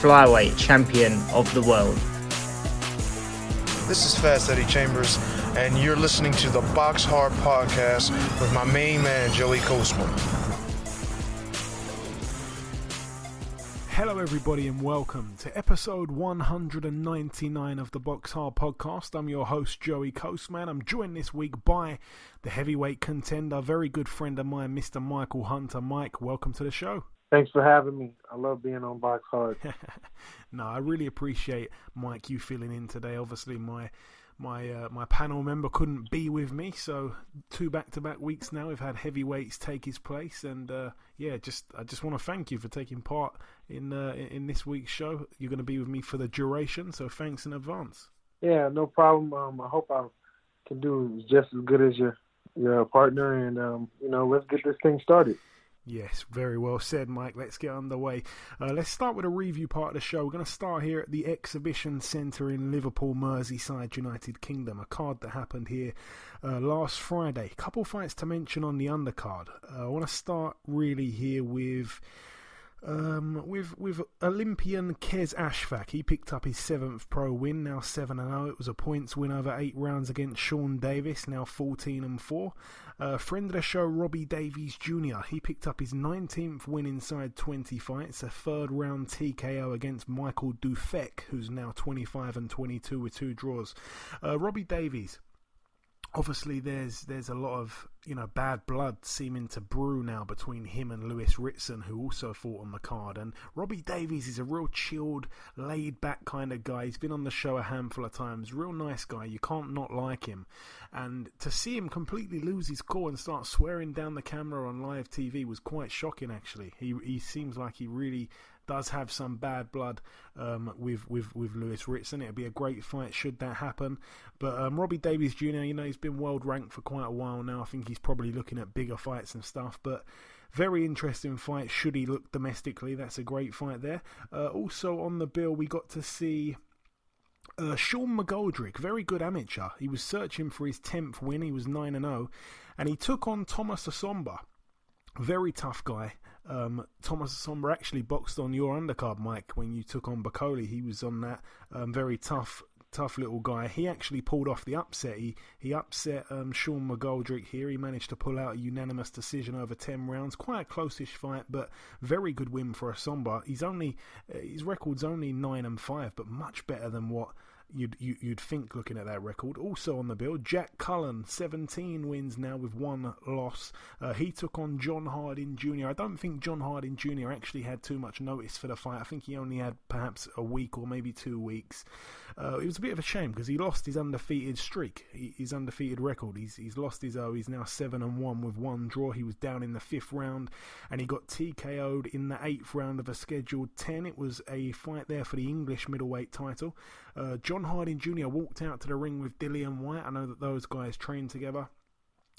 flyweight champion of the world. This is Fast Eddie Chambers, and you're listening to the Box Hard Podcast with my main man, Joey Coastman. Hello, everybody, and welcome to episode 199 of the Box Hard Podcast. I'm your host, Joey Coastman. I'm joined this week by the heavyweight contender, very good friend of mine, Mr. Michael Hunter. Mike, welcome to the show. Thanks for having me. I love being on Box Hard. no, I really appreciate Mike you filling in today. Obviously, my my uh, my panel member couldn't be with me, so two back to back weeks now we've had heavyweights take his place, and uh, yeah, just I just want to thank you for taking part in uh, in this week's show. You're going to be with me for the duration, so thanks in advance. Yeah, no problem. Um, I hope I can do just as good as your your partner, and um, you know, let's get this thing started. Yes, very well said, Mike. Let's get underway. Uh, let's start with a review part of the show. We're going to start here at the Exhibition Centre in Liverpool, Merseyside, United Kingdom. A card that happened here uh, last Friday. Couple fights to mention on the undercard. Uh, I want to start really here with um, with with Olympian Qais Ashfaq, he picked up his seventh pro win, now seven and zero. Oh. It was a points win over eight rounds against Sean Davis, now fourteen and four. Uh, friend of the show, Robbie Davies Jr. He picked up his nineteenth win inside twenty fights, a third round TKO against Michael Dufek, who's now twenty five and twenty two with two draws. Uh, Robbie Davies obviously there's there's a lot of you know bad blood seeming to brew now between him and Lewis Ritson, who also fought on the card. And Robbie Davies is a real chilled, laid back kind of guy. He's been on the show a handful of times. Real nice guy. You can't not like him. And to see him completely lose his cool and start swearing down the camera on live TV was quite shocking. Actually, he he seems like he really does have some bad blood um, with with with Lewis Ritson. It'd be a great fight should that happen. But um, Robbie Davies Jr. You know he's been world ranked for quite a while now. I think he's probably looking at bigger fights and stuff. But very interesting fight. Should he look domestically? That's a great fight there. Uh, also on the bill, we got to see. Uh, Sean McGoldrick, very good amateur. He was searching for his 10th win. He was 9 and 0. And he took on Thomas Essomba. Very tough guy. Um, Thomas Somber actually boxed on your undercard, Mike, when you took on Bakole. He was on that um, very tough, tough little guy. He actually pulled off the upset. He he upset um, Sean McGoldrick here. He managed to pull out a unanimous decision over ten rounds. Quite a close-ish fight, but very good win for Essomba. He's only uh, his record's only nine and five, but much better than what you'd you, would think looking at that record. Also on the bill, Jack Cullen, 17 wins now with one loss. Uh, he took on John Harding Jr. I don't think John Harding Jr. actually had too much notice for the fight. I think he only had perhaps a week or maybe two weeks. Uh, it was a bit of a shame because he lost his undefeated streak, his undefeated record. He's he's lost his O. He's now seven and one with one draw. He was down in the fifth round, and he got TKO'd in the eighth round of a scheduled ten. It was a fight there for the English middleweight title. Uh, John Harding Jr. walked out to the ring with Dillian Whyte. I know that those guys trained together.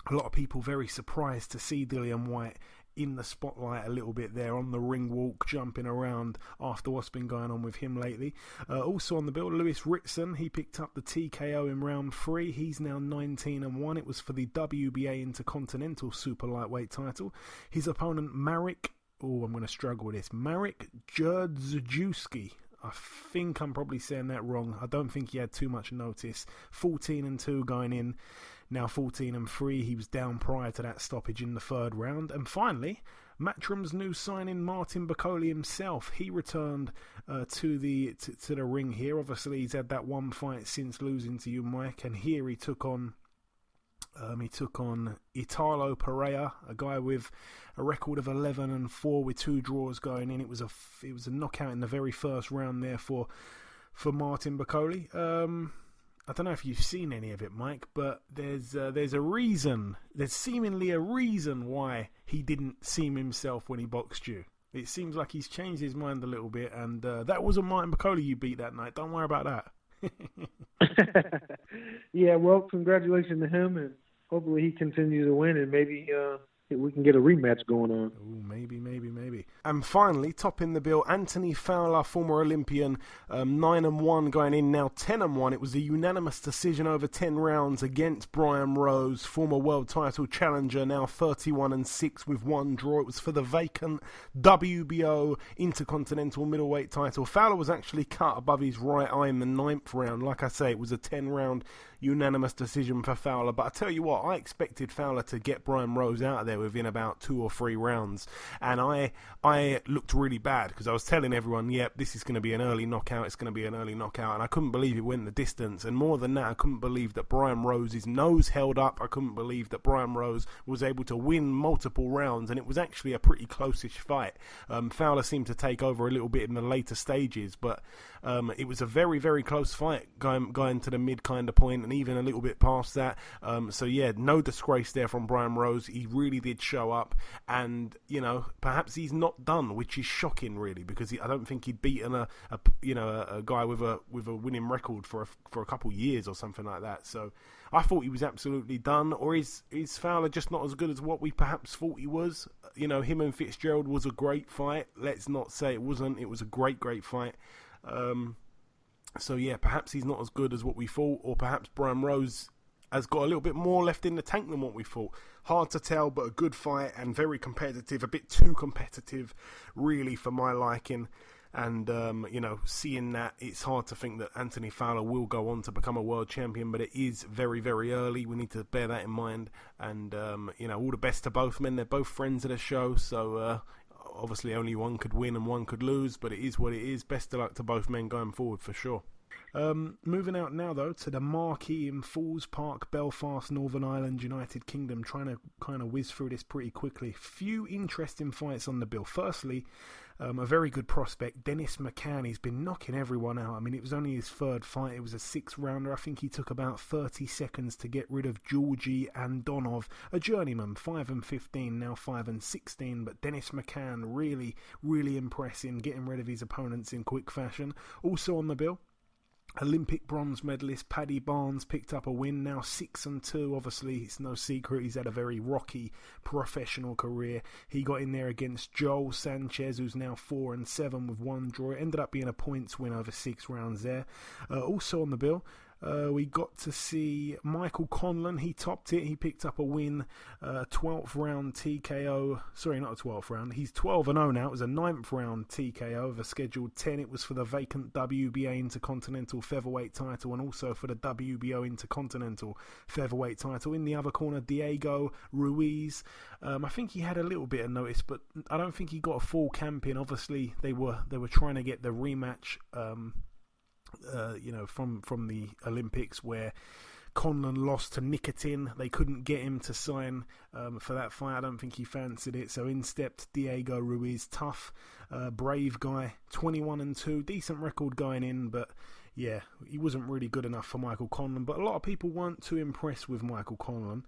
A lot of people very surprised to see Dillian Whyte in the spotlight a little bit there on the ring walk, jumping around after what's been going on with him lately. Uh, also on the bill, Lewis Ritson. He picked up the TKO in round three. He's now 19 and one. It was for the WBA Intercontinental Super Lightweight title. His opponent Marek. Oh, I'm going to struggle with this. Marek Jurdzewski. I think I'm probably saying that wrong. I don't think he had too much notice. 14 and 2 going in, now 14 and 3. He was down prior to that stoppage in the third round. And finally, Matchroom's new signing, Martin Bakole himself. He returned uh, to the to, to, the ring here. Obviously, he's had that one fight since losing to you, Mike, and here he took on um, he took on Italo Pereira, a guy with a record of 11 and 4 with two draws going in. It was a it was a knockout in the very first round there for for Martin Bakole. Um, I don't know if you've seen any of it, Mike, but there's uh, there's a reason. There's seemingly a reason why he didn't seem himself when he boxed you. It seems like he's changed his mind a little bit, and uh, that wasn't Martin Bakole you beat that night. Don't worry about that. yeah, well, congratulations to him, and hopefully he continues to win, and maybe uh, we can get a rematch going on. Ooh, maybe, maybe, maybe. And finally, topping the bill, Anthony Fowler, former Olympian, um, nine and one going in now, ten and one. It was a unanimous decision over ten rounds against Brian Rose, former world title challenger, now thirty-one and six with one draw. It was for the vacant WBO Intercontinental Middleweight title. Fowler was actually cut above his right eye in the ninth round. Like I say, it was a ten-round unanimous decision for Fowler. But I tell you what, I expected Fowler to get Brian Rose out of there within about two or three rounds, and I I looked really bad because I was telling everyone, yep, this is going to be an early knockout. It's going to be an early knockout, and I couldn't believe it went the distance. And more than that, I couldn't believe that Brian Rose's nose held up. I couldn't believe that Brian Rose was able to win multiple rounds, and it was actually a pretty close-ish fight. Um, Fowler seemed to take over a little bit in the later stages, but um, it was a very very close fight going going to the mid kind of point and even a little bit past that. Um, so yeah, no disgrace there from Brian Rose. He really did show up, and you know perhaps he's not done, which is shocking really because he, I don't think he'd beaten a, a you know a, a, guy with a with a winning record for a, for a couple years or something like that. So I thought he was absolutely done, or is is Fowler just not as good as what we perhaps thought he was? You know, him and Fitzgerald was a great fight. Let's not say it wasn't. It was a great, great fight. Um, so yeah, perhaps he's not as good as what we thought, or perhaps Brian Rose has got a little bit more left in the tank than what we thought. Hard to tell, but a good fight and very competitive. A bit too competitive, really, for my liking. And um, you know, seeing that, it's hard to think that Anthony Fowler will go on to become a world champion. But it is very, very early. We need to bear that in mind. And um, you know, all the best to both men. They're both friends of the show, so uh, obviously only one could win and one could lose, but it is what it is. Best of luck to both men going forward for sure. Um, moving out now though to the marquee in Falls Park, Belfast, Northern Ireland, United Kingdom. Trying to kind of whiz through this pretty quickly. Few interesting fights on the bill. Firstly, um, a very good prospect, Dennis McCann. He's been knocking everyone out. I mean, it was only his third fight. It was a six rounder. I think he took about 30 seconds to get rid of Georgi Andonov, a journeyman, 5 and 15, now 5 and 16. But Dennis McCann really, really impressing, getting rid of his opponents in quick fashion. Also on the bill, Olympic bronze medalist Paddy Barnes picked up a win. Now six and two. Obviously, it's no secret he's had a very rocky professional career. He got in there against Joel Sanchez, who's now four and seven with one draw. It ended up being a points win over six rounds there. Uh, also on the bill, uh, we got to see Michael Conlan. He topped it. He picked up a win, uh, 12th round TKO. Sorry, not a 12th round. He's 12 and 0 now. It was a 9th round TKO of a scheduled 10. It was for the vacant WBA Intercontinental Featherweight title and also for the WBO Intercontinental Featherweight title. In the other corner, Diego Ruiz. Um, I think he had a little bit of notice, but I don't think he got a full camp in. Obviously, they were they were trying to get the rematch. Um, uh, you know, from from the Olympics where Conlan lost to Nikitin. They couldn't get him to sign um, for that fight. I don't think he fancied it. So in stepped Diego Ruiz, tough, uh, brave guy, 21 and 2, decent record going in, but yeah, he wasn't really good enough for Michael Conlan. But a lot of people weren't too impressed with Michael Conlan.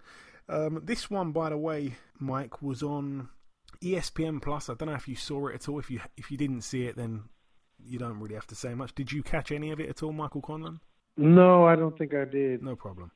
Um, this one, by the way, Mike, was on ESPN Plus. I don't know if you saw it at all. If you if you didn't see it, then you don't really have to say much. Did you catch any of it at all, Michael Conlan? No, I don't think I did. No problem.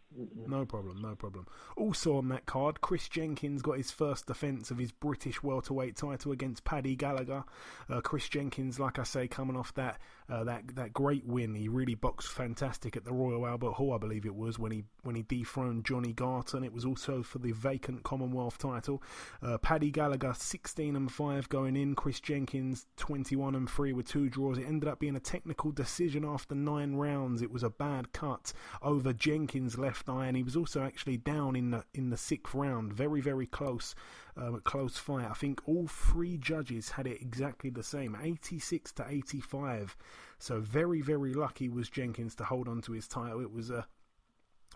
No problem, no problem. Also on that card, Chris Jenkins got his first defence of his British welterweight title against Paddy Gallagher. Uh, Chris Jenkins, like I say, coming off that uh, that that great win, he really boxed fantastic at the Royal Albert Hall, I believe it was when he when he dethroned Johnny Garton. It was also for the vacant Commonwealth title. Uh, Paddy Gallagher, 16 and five going in. Chris Jenkins, 21 and three with two draws. It ended up being a technical decision after nine rounds. It was a bad cut over Jenkins' left left eye, and he was also actually down in the in the sixth round. Very very close, um, close fight. I think all three judges had it exactly the same, 86 to 85. So very very lucky was Jenkins to hold on to his title. It was a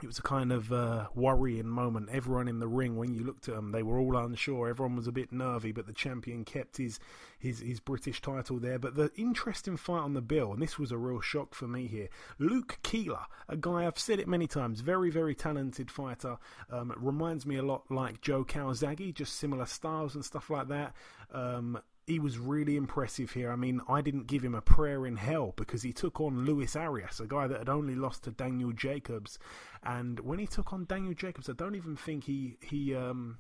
it was a kind of uh, worrying moment. Everyone in the ring, when you looked at them, they were all unsure. Everyone was a bit nervy, but the champion kept his, his his British title there. But the interesting fight on the bill, and this was a real shock for me here. Luke Keeler, a guy I've said it many times, very very talented fighter. Um, reminds me a lot like Joe Calzaghe, just similar styles and stuff like that. Um, he was really impressive here. I mean, I didn't give him a prayer in hell because he took on Luis Arias, a guy that had only lost to Daniel Jacobs, and when he took on Daniel Jacobs, I don't even think he he um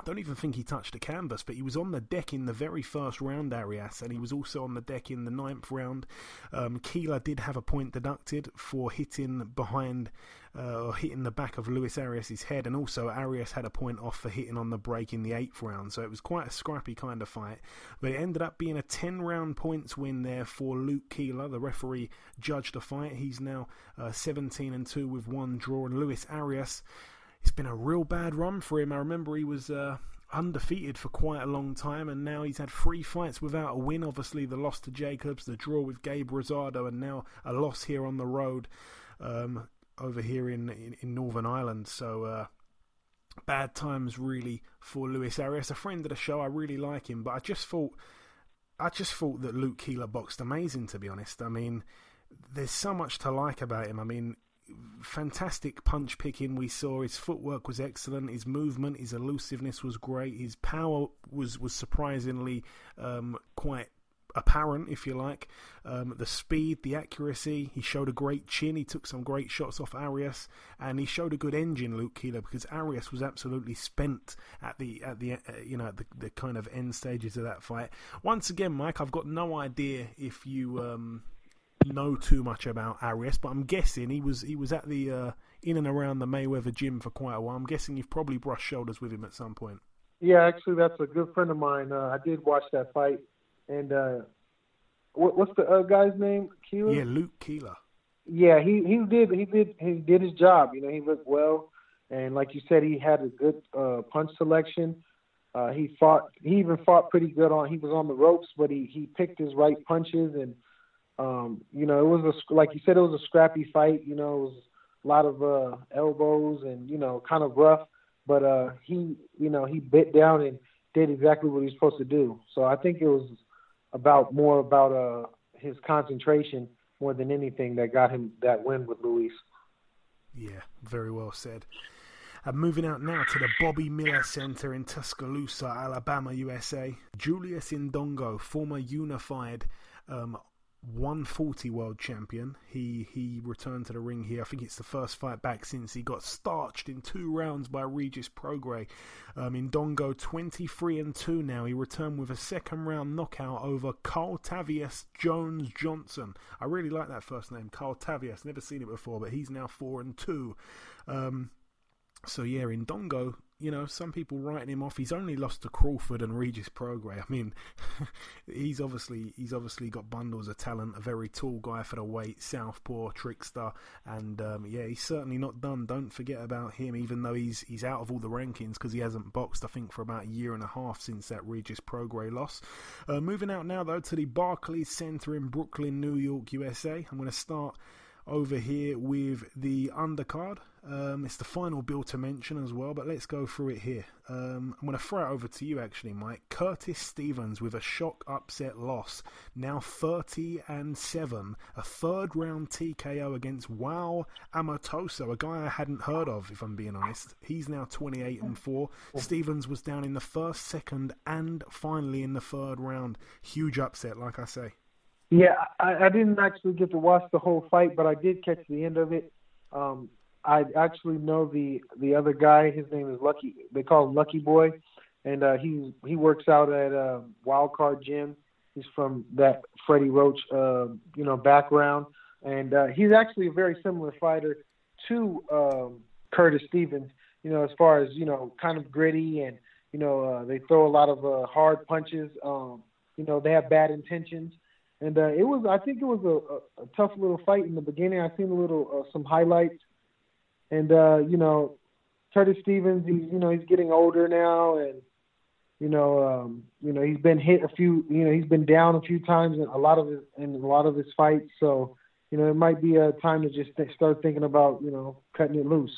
I don't even think he touched a canvas, but he was on the deck in the very first round, Arias, and he was also on the deck in the ninth round. Um, Keeler did have a point deducted for hitting behind uh, or hitting the back of Luis Arias' head, and also Arias had a point off for hitting on the break in the eighth round, so it was quite a scrappy kind of fight. But it ended up being a 10 round points win there for Luke Keeler. The referee judged the fight. He's now uh, 17 and 2 with one draw, and Luis Arias it's been a real bad run for him. I remember he was uh, undefeated for quite a long time, and now he's had three fights without a win. Obviously, the loss to Jacobs, the draw with Gabe Rosado, and now a loss here on the road um, over here in, in, in Northern Ireland. So. Uh, bad times really for Luis Arias, a friend of the show. I really like him, but I just thought, I just thought that Luke Keeler boxed amazing. To be honest, I mean, there's so much to like about him. I mean, fantastic punch picking we saw. His footwork was excellent. His movement, his elusiveness was great. His power was was surprisingly um, quite apparent, if you like. Um, the speed, the accuracy. He showed a great chin. He took some great shots off Arias, and he showed a good engine, Luke Keeler, because Arias was absolutely spent at the at the uh, you know the, the kind of end stages of that fight. Once again, Mike, I've got no idea if you. Um, know too much about Arias, but I'm guessing he was he was at the uh, in and around the Mayweather gym for quite a while. I'm guessing you've probably brushed shoulders with him at some point. Yeah, actually, that's a good friend of mine. Uh, I did watch that fight, and uh, what, what's the uh, guy's name? Keeler. Yeah, Luke Keeler. Yeah, he he did he did he did his job. You know, he looked well, and like you said, he had a good uh, punch selection. Uh, he fought. He even fought pretty good on. He was on the ropes, but he he picked his right punches and um, you know, it was a like you said, it was a scrappy fight. You know, it was a lot of uh, elbows and you know, kind of rough. But uh, he, you know, he bit down and did exactly what he was supposed to do. So I think it was about more about uh, his concentration more than anything that got him that win with Luis. Yeah, very well said. And moving out now to the Bobby Miller Center in Tuscaloosa, Alabama, USA. Julius Indongo, former unified um, 140 world champion. He he returned to the ring here. I think it's the first fight back since he got starched in two rounds by Regis Prograis. Um, in Dongo, 23 and 2 now. He returned with a second round knockout over Carl Tavius Jones Johnson. I really like that first name, Carl Tavius. Never seen it before, but he's now 4 and 2. Um, so yeah, Indongo you know, some people writing him off. He's only lost to Crawford and Regis Prograis. I mean, he's obviously he's obviously got bundles of talent. A very tall guy for the weight, southpaw, trickster, and um, yeah, he's certainly not done. Don't forget about him, even though he's he's out of all the rankings because he hasn't boxed. I think for about a year and a half since that Regis Prograis loss. Uh, moving out now though to the Barclays Center in Brooklyn, New York, USA. I'm going to start over here with the undercard. Um, it's the final bill to mention as well, but let's go through it here. Um, I'm going to throw it over to you, actually, Mike. Curtis Stevens with a shock upset loss, now 30 and 7, a third round TKO against Wale Omotoso, a guy I hadn't heard of, if I'm being honest. He's now 28 and 4. Stevens was down in the first, second, and finally in the third round. Huge upset, like I say. Yeah, I, I didn't actually get to watch the whole fight, but I did catch the end of it. Um, I actually know the the other guy. His name is Lucky. They call him Lucky Boy, and uh, he he works out at uh, Wild Card Gym. He's from that Freddie Roach, uh, you know, background, and uh, he's actually a very similar fighter to um, Curtis Stevens. You know, as far as you know, kind of gritty, and you know, uh, they throw a lot of uh, hard punches. Um, you know, they have bad intentions, and uh, it was. I think it was a, a, tough little fight in the beginning. I seen a little uh, some highlights and uh, you know, Curtis Stevens, he's you know he's getting older now, and you know, um, you know he's been hit a few, you know he's been down a few times in a lot of his in a lot of his fights. So you know it might be a time to just th- start thinking about you know cutting it loose.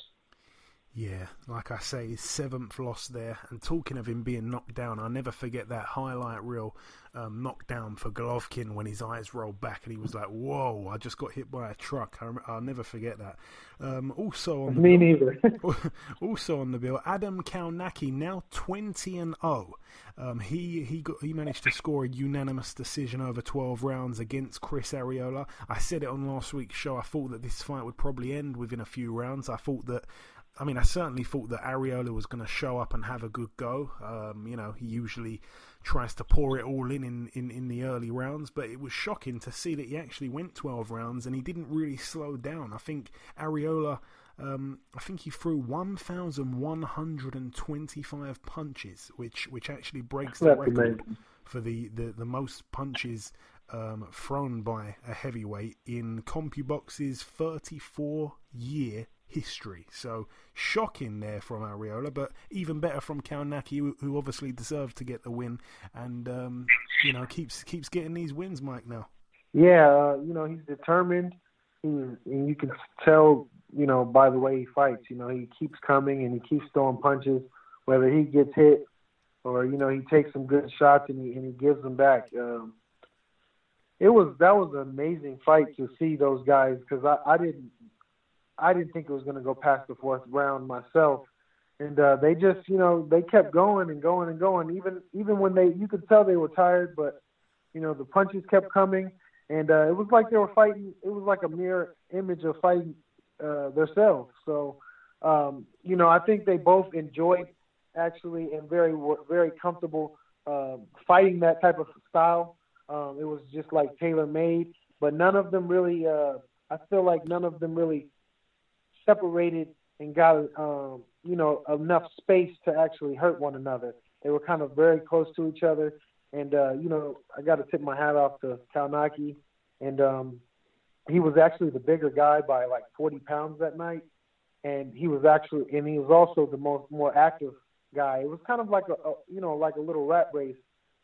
Yeah, like I say, his seventh loss there. And talking of him being knocked down, I'll never forget that highlight reel um, knockdown for Golovkin when his eyes rolled back and he was like, "Whoa! I just got hit by a truck." I will never forget that. Um, also on the me bill, neither. also on the bill, Adam Kownacki now twenty and zero. Oh. Um, he he got he managed to score a unanimous decision over twelve rounds against Chris Arreola. I said it on last week's show. I thought that this fight would probably end within a few rounds. I thought that I mean, I certainly thought that Arreola was going to show up and have a good go. Um, you know, he usually tries to pour it all in, in in, in the early rounds, but it was shocking to see that he actually went 12 rounds and he didn't really slow down. I think Arreola, um, I think he threw 1,125 punches, which which actually breaks the That's record amazing. for the, the, the most punches um, thrown by a heavyweight in CompuBox's 34 year history. So shocking there from Arreola, but even better from who, who obviously deserved to get the win, and um, you know keeps keeps getting these wins, Mike. Now, yeah, uh, you know he's determined. He and you can tell, you know, by the way he fights. You know, he keeps coming and he keeps throwing punches, whether he gets hit or you know he takes some good shots and he and he gives them back. Um, it was that was an amazing fight to see those guys because I, I didn't I didn't think it was going to go past the fourth round myself. And uh, they just, you know, they kept going and going and going. Even even when they, you could tell they were tired, but you know, the punches kept coming, and uh, it was like they were fighting. It was like a mirror image of fighting uh, themselves. So, um, you know, I think they both enjoyed actually and very very comfortable uh, fighting that type of style. Um, it was just like tailor made, but none of them really. Uh, I feel like none of them really separated and got um, you know enough space to actually hurt one another. They were kind of very close to each other, and uh, you know I got to tip my hat off to Kownacki, and um, he was actually the bigger guy by like 40 pounds that night, and he was actually and he was also the most more active guy. It was kind of like a, a you know like a little rat race,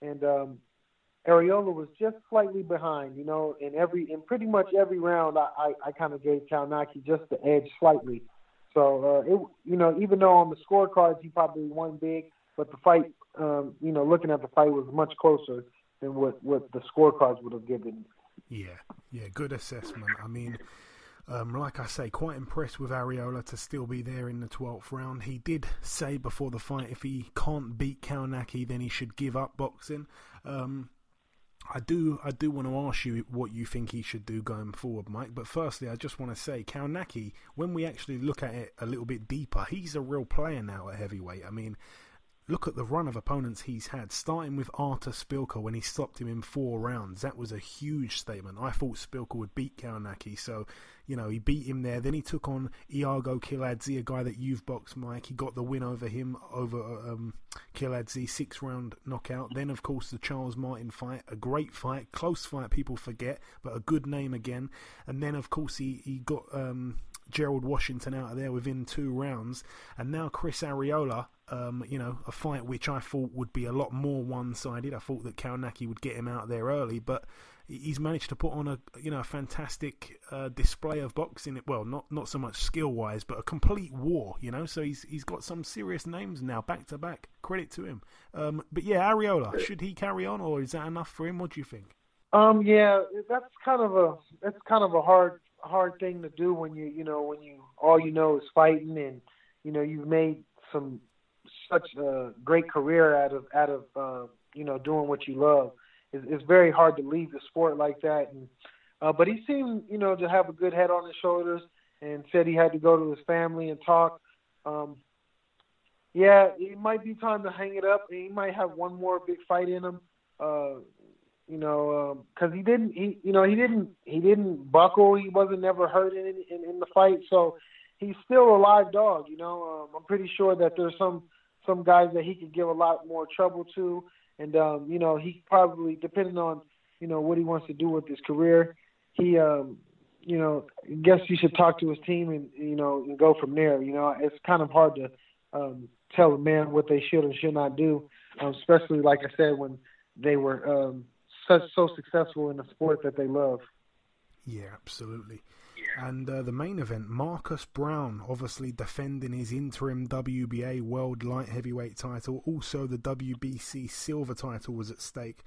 and um, Arreola was just slightly behind, you know, in every in pretty much every round I, I, I kind of gave Kownacki just the edge slightly. So uh, it you know, even though on the scorecards he probably won big, but the fight um, you know, looking at the fight was much closer than what, what the scorecards would have given. Yeah, yeah, good assessment. I mean um, like I say, quite impressed with Arreola to still be there in the 12th round. He did say before the fight if he can't beat Kownacki, then he should give up boxing. Um, I do I do want to ask you what you think he should do going forward, Mike. But firstly, I just want to say, Kownacki, when we actually look at it a little bit deeper, he's a real player now at heavyweight. I mean, look at the run of opponents he's had, starting with Artur Szpilka when he stopped him in four rounds. That was a huge statement. I thought Szpilka would beat Kownacki, so you know he beat him there. Then he took on Iago Kiladze, a guy that you've boxed, Mike. He got the win over him over um, six round knockout. Then of course the Charles Martin fight, a great fight, close fight. People forget, but a good name again. And then of course he he got. Um, Gerald Washington out of there within two rounds, and now Chris Arreola um, you know, a fight which I thought would be a lot more one-sided. I thought that Kownacki would get him out there early, but he's managed to put on a you know a fantastic uh, display of boxing. Well, not not so much skill-wise, but a complete war. You know, so he's he's got some serious names now back to back. Credit to him. Um, but yeah, Arreola, should he carry on, or is that enough for him? What do you think? Um, yeah, that's kind of a that's kind of a hard hard thing to do when you you know when you all you know is fighting and you know you've made some such a great career out of out of uh, you know doing what you love. It's, it's very hard to leave the sport like that. And uh, but he seemed you know to have a good head on his shoulders and said he had to go to his family and talk. Um, yeah, it might be time to hang it up. He might have one more big fight in him. Uh, you know, because um, he didn't, he, you know, he didn't, he didn't buckle. He wasn't never hurt in in, in the fight, so he's still a live dog. You know, um, I'm pretty sure that there's some some guys that he could give a lot more trouble to, and um, you know he probably depending on you know what he wants to do with his career, he um, you know I guess he should talk to his team and you know and go from there. You know it's kind of hard to um, tell a man what they should and should not do, um, especially like I said when they were um, such so successful in the sport that they love. Yeah, absolutely. And uh, the main event, Marcus Brown, obviously defending his interim WBA World Light Heavyweight title. Also, the WBC Silver title was at stake.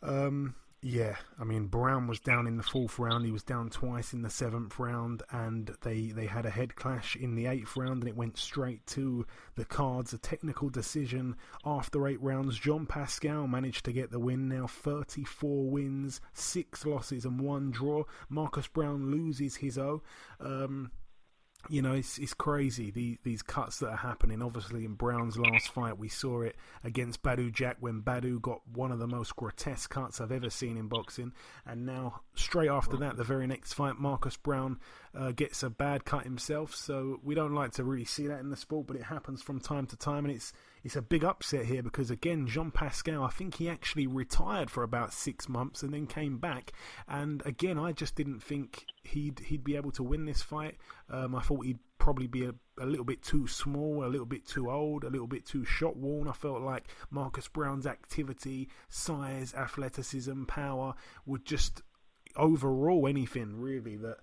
Um, yeah, I mean Brown was down in the fourth round. He was down twice in the seventh round, and they they had a head clash in the eighth round, and it went straight to the cards. A technical decision after eight rounds. John Pascal managed to get the win. Now thirty four wins, six losses, and one draw. Marcus Brown loses his O. Um, you know, it's it's crazy the, these cuts that are happening. Obviously, in Brown's last fight, we saw it against Badou Jack when Badou got one of the most grotesque cuts I've ever seen in boxing. And now, straight after that, the very next fight, Marcus Brown uh, gets a bad cut himself. So we don't like to really see that in the sport, but it happens from time to time, and it's it's a big upset here because again, Jean Pascal, I think he actually retired for about six months and then came back. And again, I just didn't think he'd he'd be able to win this fight. Um, I thought he'd probably be a, a little bit too small, a little bit too old, a little bit too shot worn. I felt like Marcus Brown's activity, size, athleticism, power would just overrule anything really that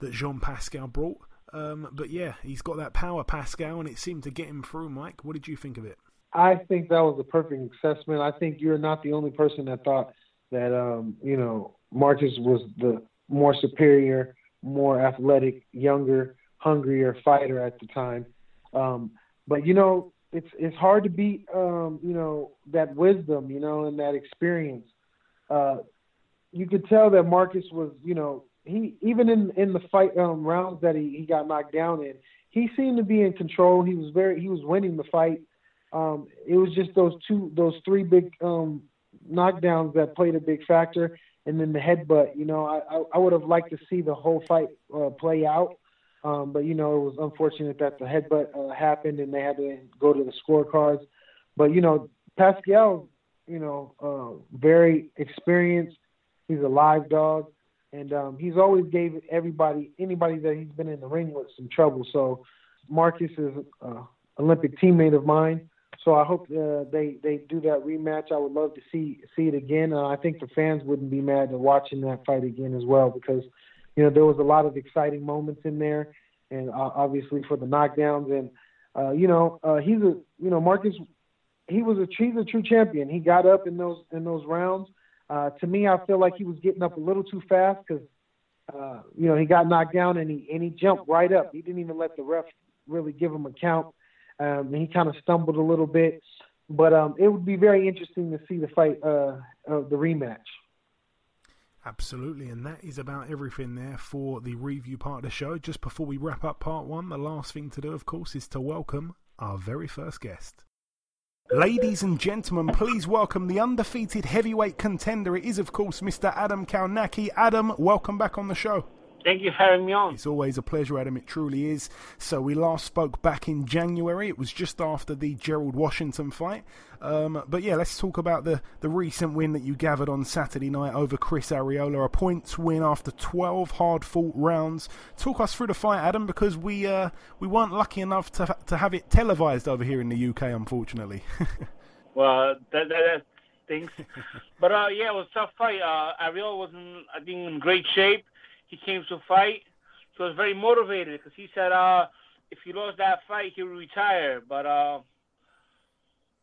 that Jean Pascal brought. Um, but yeah, he's got that power, Pascal, and it seemed to get him through. Mike, what did you think of it? I think that was a perfect assessment. I think you're not the only person that thought that um, you know Marcus was the more superior, more athletic, younger, hungrier fighter at the time. Um, but you know, it's it's hard to beat um, you know that wisdom, you know, and that experience. Uh, you could tell that Marcus was, you know, he even in in the fight um, rounds that he, he got knocked down in, he seemed to be in control. He was very he was winning the fight. Um, it was just those two those three big um, knockdowns that played a big factor, and then the headbutt. You know, I I, I would have liked to see the whole fight uh, play out. Um, but you know, it was unfortunate that the headbutt uh, happened and they had to go to the scorecards. But you know, Pascal, you know, uh, very experienced. He's a live dog and um, he's always gave everybody, anybody that he's been in the ring with, some trouble. So Marcus is an Olympic teammate of mine. So I hope uh, they they do that rematch. I would love to see see it again. Uh, I think the fans wouldn't be mad at watching that fight again as well because you know there was a lot of exciting moments in there, and uh, obviously for the knockdowns and uh, you know uh, he's a you know Marcus he was a he's a true champion. He got up in those in those rounds uh, to me, I feel like he was getting up a little too fast because, uh, you know, he got knocked down and he and he jumped right up. He didn't even let the ref really give him a count. Um, he kind of stumbled a little bit, but um, it would be very interesting to see the fight, uh, uh, the rematch. Absolutely, and that is about everything there for the review part of the show. Just before we wrap up part one, the last thing to do, of course, is to welcome our very first guest. Ladies and gentlemen, please welcome the undefeated heavyweight contender. It is, of course, Mr. Adam Kownacki. Adam, welcome back on the show. Thank you for having me on. It's always a pleasure, Adam. It truly is. So we last spoke back in January. It was just after the Gerald Washington fight. Um, but yeah, let's talk about the, the recent win that you gathered on Saturday night over Chris Arreola. A points win after 12 hard fought rounds. Talk us through the fight, Adam, because we uh, we weren't lucky enough to to have it televised over here in the UK, unfortunately. well, that, that, that stinks. but uh, yeah, it was a tough fight. Uh, Arreola wasn't, I think, in great shape he came to fight. So I was very motivated because he said uh, if he lost that fight, he would retire. But uh,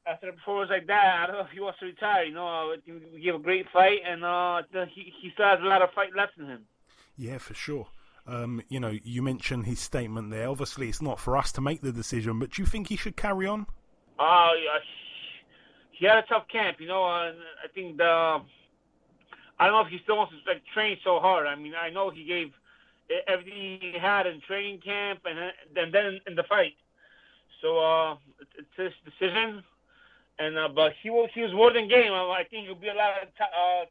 after a performance like that, I don't know if he wants to retire. You know, uh, we gave a great fight, and uh, he, he still has a lot of fight left in him. Yeah, for sure. Um, you know, you mentioned his statement there. Obviously, it's not for us to make the decision, but do you think he should carry on? Uh. He had a tough camp, you know. Uh, I think the I don't know if he still wants to like train so hard. I mean, I know he gave everything he had in training camp and and then in the fight. So uh, it's his decision. And uh, but he was he was more than game. I think he'll be a lot of uh,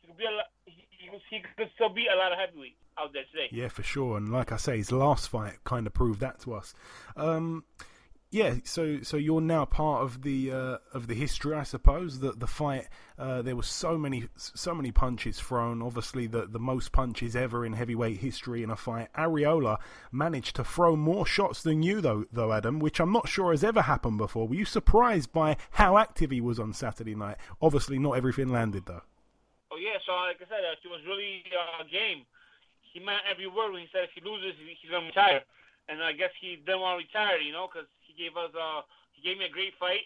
he could be a lot, he, he could still be a lot of heavyweight out there today. Yeah, for sure. And like I say, his last fight kind of proved that to us. Um, yeah, so so you're now part of the uh, of the history, I suppose. That the fight, uh, there were so many so many punches thrown. Obviously, the the most punches ever in heavyweight history in a fight. Arreola managed to throw more shots than you, though, though Adam, which I'm not sure has ever happened before. Were you surprised by how active he was on Saturday night? Obviously, not everything landed though. Oh yeah, so like I said, uh, he was really uh, game. He meant every word when he said if he loses, he's gonna retire. And I guess he didn't want to retire, you know, because he gave us uh he gave me a great fight.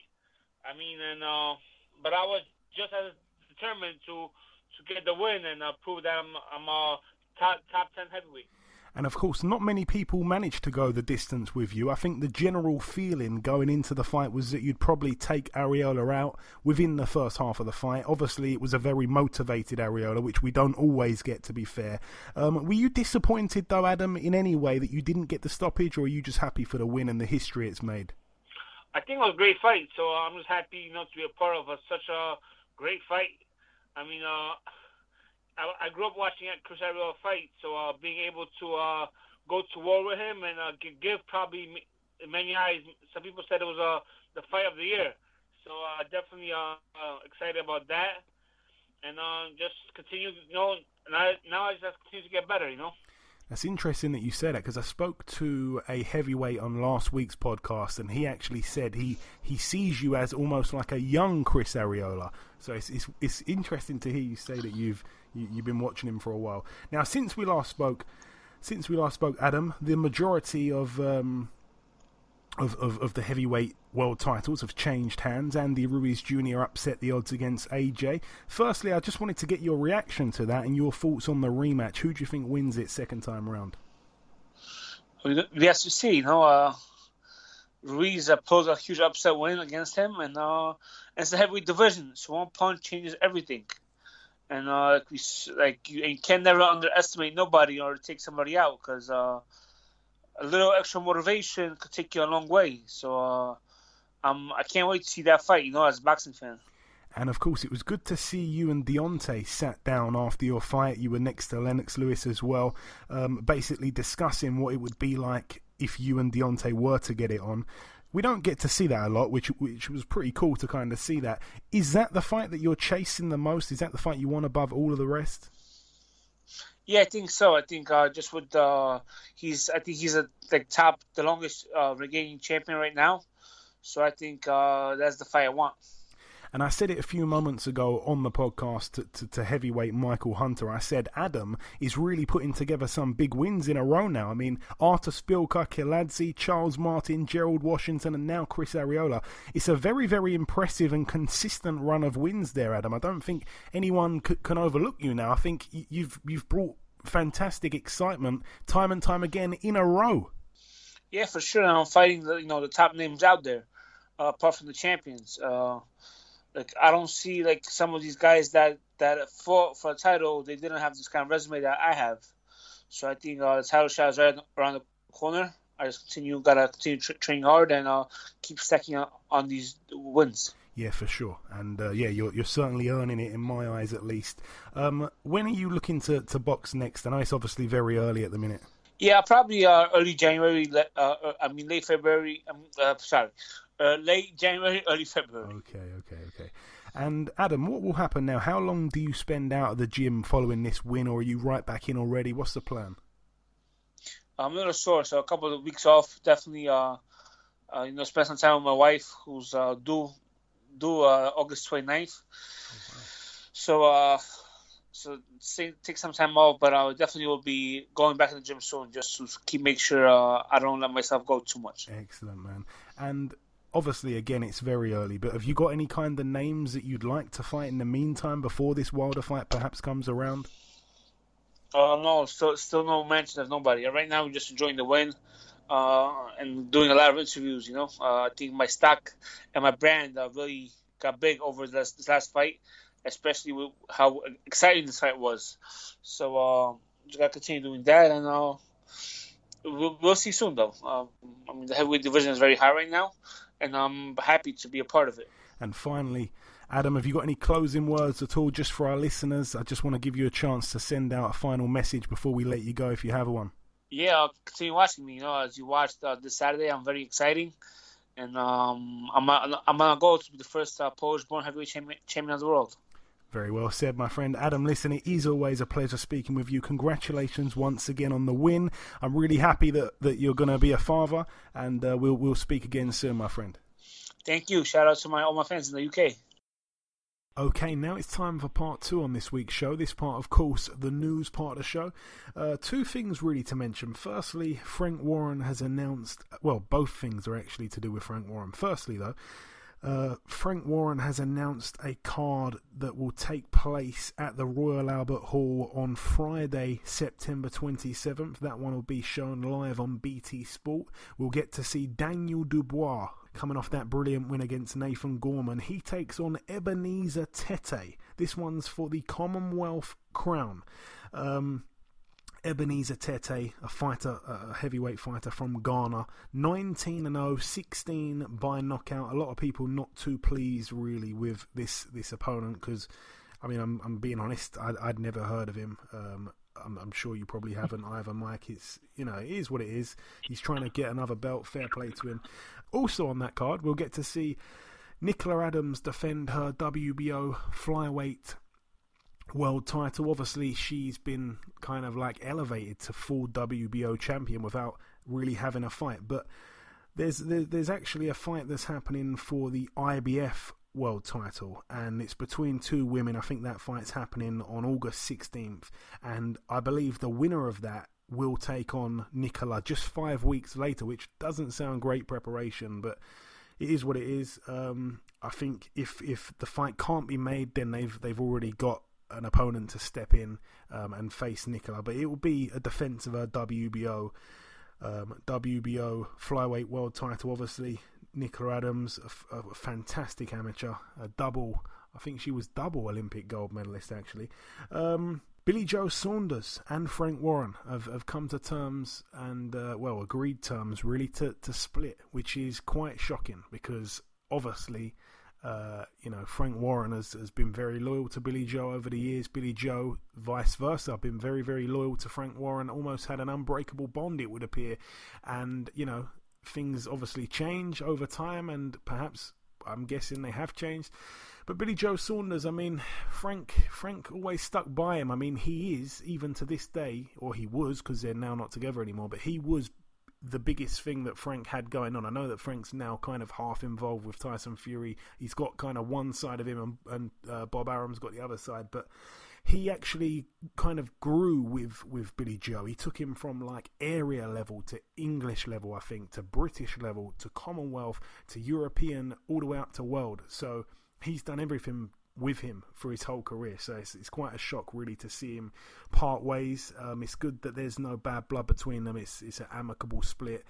I mean, and uh, but I was just as determined to to get the win and uh, prove that I'm I'm a top top ten heavyweight. And of course, not many people managed to go the distance with you. I think the general feeling going into the fight was that you'd probably take Arreola out within the first half of the fight. Obviously, it was a very motivated Arreola, which we don't always get, to be fair. Um, were you disappointed, though, Adam, in any way that you didn't get the stoppage, or are you just happy for the win and the history it's made? I think it was a great fight, so I'm just happy, you know, to be a part of a, such a great fight. I mean, uh, I, I grew up watching Chris Arreola fight, so uh, being able to uh, go to war with him and uh, give probably many eyes, some people said it was uh, the fight of the year. So uh, definitely uh, uh, excited about that, and uh, just continue, you know, now, now I just continue to get better, you know. That's interesting that you said that because I spoke to a heavyweight on last week's podcast, and he actually said he, he sees you as almost like a young Chris Arreola. So it's, it's it's interesting to hear you say that you've you, have you have been watching him for a while. Now, since we last spoke, since we last spoke, Adam, the majority of um, of, of, of the heavyweight world titles have changed hands. Andy Ruiz Jr. upset the odds against AJ. Firstly, I just wanted to get your reaction to that and your thoughts on the rematch. Who do you think wins it second time round? We have to see. You know, uh, Ruiz pulled a huge upset win against him, and uh, it's the heavyweight division, so one punch changes everything. And uh, like, we, like you, you can never underestimate nobody or take somebody out because uh, a little extra motivation could take you a long way. So uh, um, I can't wait to see that fight. You know, as a boxing fan. And of course, it was good to see you and Deontay sat down after your fight. You were next to Lennox Lewis as well, um, basically discussing what it would be like if you and Deontay were to get it on. We don't get to see that a lot, which which was pretty cool to kind of see that. Is that the fight that you're chasing the most? Is that the fight you want above all of the rest? Yeah, I think so. I think uh, just with uh, he's I think he's a like top the longest uh, regaining champion right now. So I think uh, that's the fight I want. And I said it a few moments ago on the podcast to, to, to, heavyweight Michael Hunter. I said Adam is really putting together some big wins in a row now. I mean, Artur Szpilka, Kiladze, Charles Martin, Gerald Washington, and now Chris Arreola. It's a very, very impressive and consistent run of wins there, Adam. I don't think anyone c- can overlook you now. I think you've you've brought fantastic excitement time and time again in a row. Yeah, for sure. I'm fighting the you know the top names out there, uh, apart from the champions. Uh, like I don't see like some of these guys that that fought for a title. They didn't have this kind of resume that I have. So I think uh, the title shot is right around the corner. I just continue gotta continue tra- training hard and uh, keep stacking on, on these wins. Yeah, for sure, and uh, yeah, you're you're certainly earning it in my eyes at least. Um, when are you looking to, to box next? And it's obviously very early at the minute. Yeah, probably uh, early January. Uh, uh, I mean late February. Um, uh, sorry, uh, late January, early February. Okay, okay, okay. And Adam, what will happen now? How long do you spend out of the gym following this win, or are you right back in already? What's the plan? I'm a little sore, so a couple of weeks off. Definitely, uh, uh, you know, spend some time with my wife, who's uh, due due uh, August 29th. So, uh, so take some time off, but I definitely will be going back in the gym soon, just to keep make sure uh, I don't let myself go too much. Excellent, man. And obviously, again, it's very early, but have you got any kind of names that you'd like to fight in the meantime before this Wilder fight perhaps comes around? Uh, no, still, still no mention of nobody. Right now, we're just enjoying the win uh, and doing a lot of interviews. You know, uh, I think my stock and my brand uh, really got big over this, this, last fight, especially with how exciting the fight was. So, uh, just gotta continue doing that, and uh, we'll, we'll see soon, though. Um, I mean, the heavyweight division is very high right now, and I'm happy to be a part of it. And finally, Adam, have you got any closing words at all just for our listeners? I just want to give you a chance to send out a final message before we let you go if you have one. Yeah, I'll continue watching me. You know, as you watched uh, this Saturday, I'm very exciting. And um, I'm, I'm going to go to be the first uh, Polish born heavyweight champion, champion of the world. Very well said, my friend Adam. Listen, it is always a pleasure speaking with you. Congratulations once again on the win. I'm really happy that, that you're going to be a father, and uh, we'll we'll speak again soon, my friend. Thank you. Shout out to my all my fans in the UK. Okay, now it's time for part two on this week's show. This part, of course, the news part of the show. Uh, two things really to mention. Firstly, Frank Warren has announced, well, both things are actually to do with Frank Warren. Firstly, though, Uh, Frank Warren has announced a card that will take place at the Royal Albert Hall on Friday, September 27th. That one will be shown live on BT Sport. We'll get to see Daniel Dubois coming off that brilliant win against Nathan Gorman. He takes on Ebenezer Tete. This one's for the Commonwealth Crown. Um, Ebenezer Tete, a fighter, a heavyweight fighter from Ghana, 19 and 0, 16 by knockout. A lot of people not too pleased really with this this opponent because, I mean, I'm I'm being honest, I'd, I'd never heard of him. Um, I'm, I'm, sure you probably haven't either, Mike. It's you know it is what it is. He's trying to get another belt. Fair play to him. Also on that card, we'll get to see Nicola Adams defend her WBO flyweight world title. Obviously, she's been kind of like elevated to full WBO champion without really having a fight. But there's there's actually a fight that's happening for the IBF world title, and it's between two women. I think that fight's happening on August 16th, and I believe the winner of that will take on Nicola just five weeks later, which doesn't sound great preparation, but it is what it is. Um, I think if if the fight can't be made, then they've they've already got an opponent to step in um, and face Nicola. But it will be a defence of her WBO um, WBO flyweight world title. Obviously, Nicola Adams, a, a, fantastic amateur, a double. I think she was double Olympic gold medalist actually. Um, Billy Joe Saunders and Frank Warren have, have come to terms and uh, well agreed terms really to, to split, which is quite shocking because obviously uh, you know, Frank Warren has, has been very loyal to Billy Joe over the years. Billy Joe, vice versa, been very, very loyal to Frank Warren. Almost had an unbreakable bond, it would appear. And, you know, things obviously change over time, and perhaps I'm guessing they have changed. But Billy Joe Saunders, I mean, Frank Frank always stuck by him. I mean, he is even to this day, or he was, because they're now not together anymore. But he was the biggest thing that Frank had going on. I know that Frank's now kind of half involved with Tyson Fury. He's got kind of one side of him, and, and uh, Bob Arum's got the other side. But he actually kind of grew with with Billy Joe. He took him from like area level to English level, I think, to British level to Commonwealth to European, all the way up to world. So he's done everything with him for his whole career. So it's, it's quite a shock, really, to see him part ways. Um, it's good that there's no bad blood between them. It's it's an amicable split,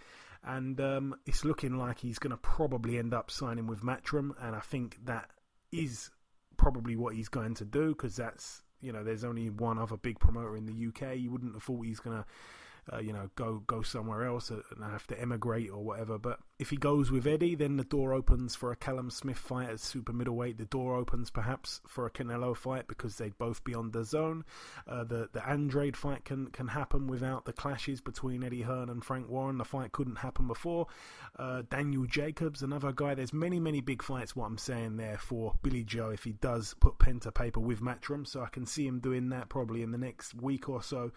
and um, it's looking like he's going to probably end up signing with Matchroom, and I think that is probably what he's going to do because that's you know there's only one other big promoter in the UK. You wouldn't have thought he's going to uh, you know, go go somewhere else and have to emigrate or whatever. But if he goes with Eddie, then the door opens for a Callum Smith fight at super middleweight. The door opens perhaps for a Canelo fight because they'd both be on DAZN. Uh, the the Andrade fight can can happen without the clashes between Eddie Hearn and Frank Warren. The fight couldn't happen before. Uh, Daniel Jacobs, another guy. There's many many big fights. What I'm saying there for Billy Joe if he does put pen to paper with Matchroom, so I can see him doing that probably in the next week or so.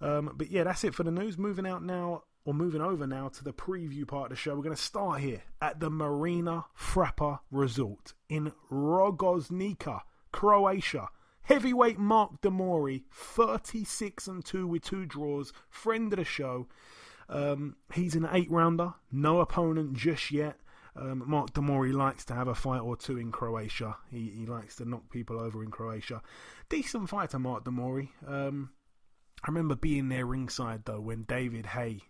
Um, but yeah, that's it for the news. Moving out now, or moving over now to the preview part of the show. We're going to start here at the Marina Frapa Resort in Rogoznica, Croatia. Heavyweight Mark De Mori, 36 and 2 with two draws, friend of the show. Um, he's an eight rounder, no opponent just yet. Um, Mark De Mori likes to have a fight or two in Croatia. He, he likes to knock people over in Croatia. Decent fighter, Mark De Mori. Um, I remember being there ringside though when David Haye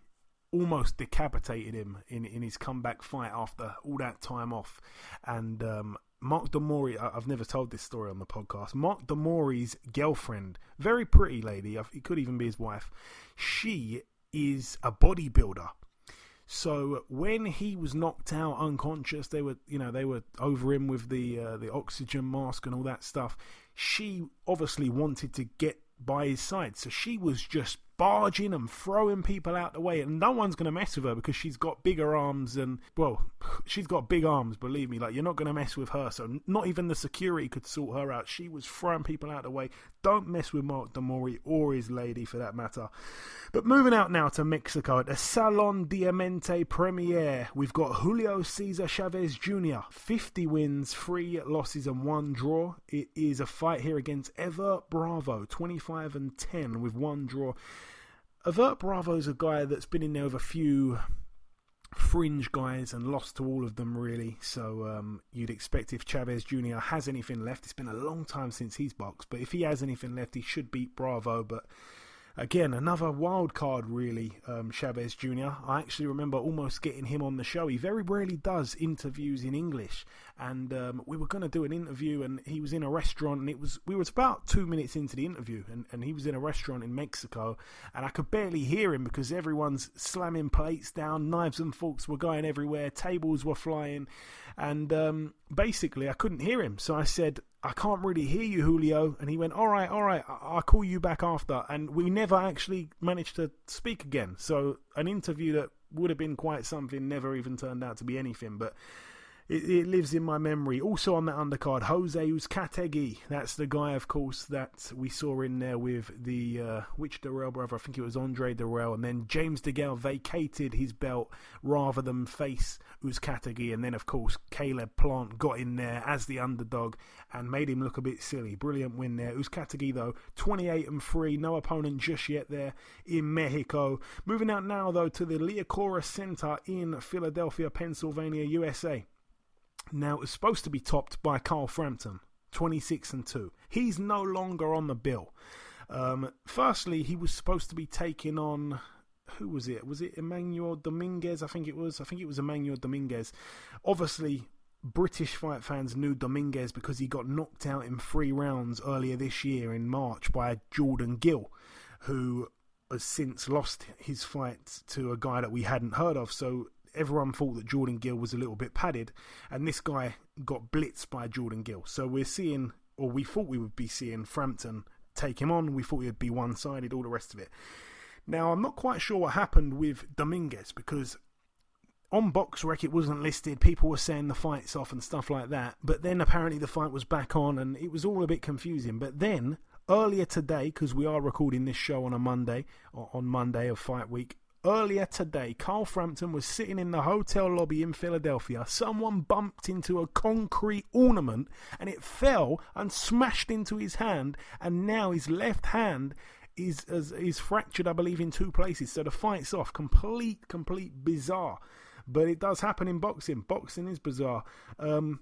almost decapitated him in in his comeback fight after all that time off, and um, Mark De Mori. I've never told this story on the podcast. Mark De Mori's girlfriend, very pretty lady. It could even be his wife. She is a bodybuilder. So when he was knocked out unconscious, they were, you know, they were over him with the uh, the oxygen mask and all that stuff. She obviously wanted to get by his side. So she was just barging and throwing people out the way, and no one's going to mess with her because she's got bigger arms and, well, she's got big arms, believe me. Like, you're not going to mess with her. So, not even the security could sort her out. She was throwing people out the way. Don't mess with Mark De Mori or his lady for that matter. But moving out now to Mexico at the Salon Diamante Premier, we've got Julio Cesar Chavez Jr., 50 wins, 3 losses, and 1 draw. It is a fight here against Evert Bravo, 25 and 10 with 1 draw. Evert Bravo's a guy that's been in there with a few fringe guys and lost to all of them really. So um, you'd expect if Chavez Jr. has anything left, it's been a long time since he's boxed, but if he has anything left, he should beat Bravo. But again, another wild card, really, um, Chavez Jr. I actually remember almost getting him on the show. He very rarely does interviews in English, and um, we were going to do an interview, and he was in a restaurant, and it was we was about two minutes into the interview, and, and he was in a restaurant in Mexico, and I could barely hear him because everyone's slamming plates down, knives and forks were going everywhere, tables were flying, and um, basically I couldn't hear him. So I said, I can't really hear you, Julio. And he went, All right, all right, I'll call you back after. And we never actually managed to speak again. So an interview that would have been quite something never even turned out to be anything. But it, it, lives in my memory. Also on that undercard, Jose Uzcategui. That's the guy, of course, that we saw in there with the uh, which Dirrell brother? I think it was Andre Dirrell, and then James DeGale vacated his belt rather than face Uzcategui, and then of course Caleb Plant got in there as the underdog and made him look a bit silly. Brilliant win there. Uzcategui though, 28 and three, no opponent just yet there in Mexico. Moving out now though to the Liacouras Center in Philadelphia, Pennsylvania, USA. Now, was supposed to be topped by Carl Frampton, 26 and 2. He's no longer on the bill. Um, firstly, he was supposed to be taking on. Who was it? Was it Emmanuel Dominguez? I think it was. I think it was Emmanuel Dominguez. Obviously, British fight fans knew Dominguez because he got knocked out in three rounds earlier this year in March by Jordan Gill, who has since lost his fight to a guy that we hadn't heard of. So everyone thought that Jordan Gill was a little bit padded, and this guy got blitzed by Jordan Gill. So we're seeing, or we thought we would be seeing Frampton take him on. We thought he would be one sided, all the rest of it. Now, I'm not quite sure what happened with Dominguez because on BoxRec it wasn't listed. People were saying the fight's off and stuff like that. But then apparently the fight was back on and it was all a bit confusing. But then earlier today, because we are recording this show on a Monday, on Monday of fight week, Earlier today, Carl Frampton was sitting in the hotel lobby in Philadelphia. Someone bumped into a concrete ornament and it fell and smashed into his hand, and now his left hand is is, is fractured, I believe, in two places. So the fight's off. Complete, complete bizarre. But it does happen in boxing. Boxing is bizarre. Um,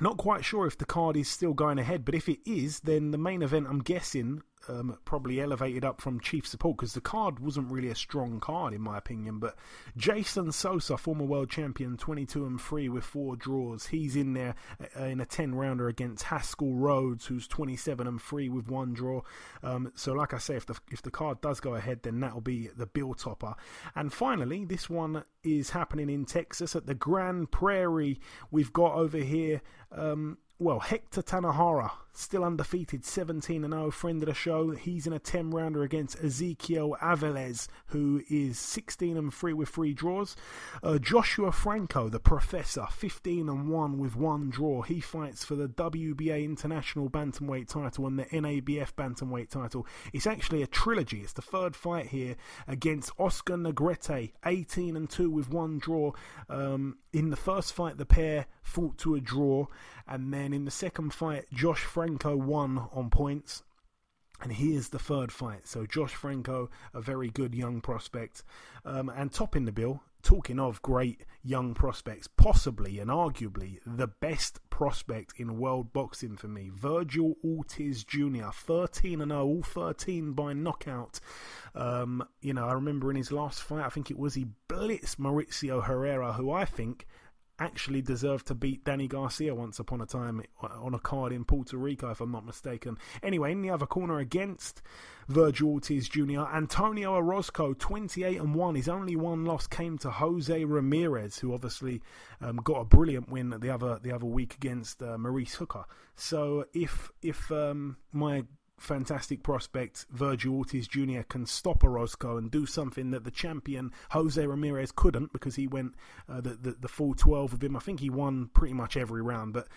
not quite sure if the card is still going ahead, but if it is, then the main event, I'm guessing, um, probably elevated up from chief support because the card wasn't really a strong card in my opinion. But Jason Sosa, former world champion, 22 and 3 with four draws, he's in there uh, in a 10 rounder against Haskell Rhodes, who's 27 and 3 with one draw. Um, so, like I say, if the if the card does go ahead, then that'll be the bill topper. And finally, this one is happening in Texas at the Grand Prairie. We've got over here. Um, well, Hector Tanajara, still undefeated, 17 0, friend of the show. He's in a 10 rounder against Ezekiel Avilés, who is 16 and 3 with three draws. Uh, Joshua Franco, the professor, 15 and 1 with one draw. He fights for the WBA International Bantamweight title and the NABF Bantamweight title. It's actually a trilogy. It's the third fight here against Oscar Negrete, 18 and 2 with one draw. Um, in the first fight, the pair fought to a draw. And then in the second fight, Josh Franco won on points. And here's the third fight. So Josh Franco, a very good young prospect, um, and topping the bill. Talking of great young prospects, possibly and arguably the best prospect in world boxing for me, Vergil Ortiz Jr. 13 and 0, all 13 by knockout. Um, you know, I remember in his last fight, I think it was he blitzed Mauricio Herrera, who I think actually deserved to beat Danny Garcia once upon a time on a card in Puerto Rico, if I'm not mistaken. Anyway, in the other corner against Vergil Ortiz Jr., Antonio Orozco, 28 and 1. His only one loss came to Jose Ramirez, who obviously um, got a brilliant win the other the other week against uh, Maurice Hooker. So if if um, my fantastic prospect Vergil Ortiz Jr. can stop Orozco and do something that the champion Jose Ramirez couldn't because he went uh, the, the, the full 12 with him. I think he won pretty much every round, but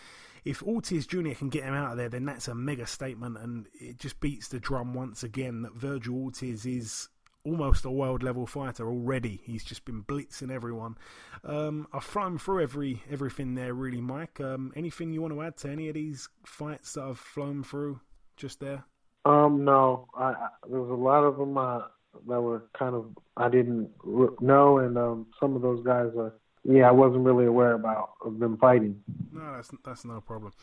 if Ortiz Jr. can get him out of there, then that's a mega statement, and it just beats the drum once again that Vergil Ortiz is almost a world level fighter already. He's just been blitzing everyone. Um, I've thrown through every everything there, really, Mike. Um, anything you want to add to any of these fights that I've flown through? Just there? Um, no. I, I there was a lot of them. Uh, that were kind of I didn't know, and um, some of those guys are yeah I wasn't really aware about of them fighting. No, that's that's no problem.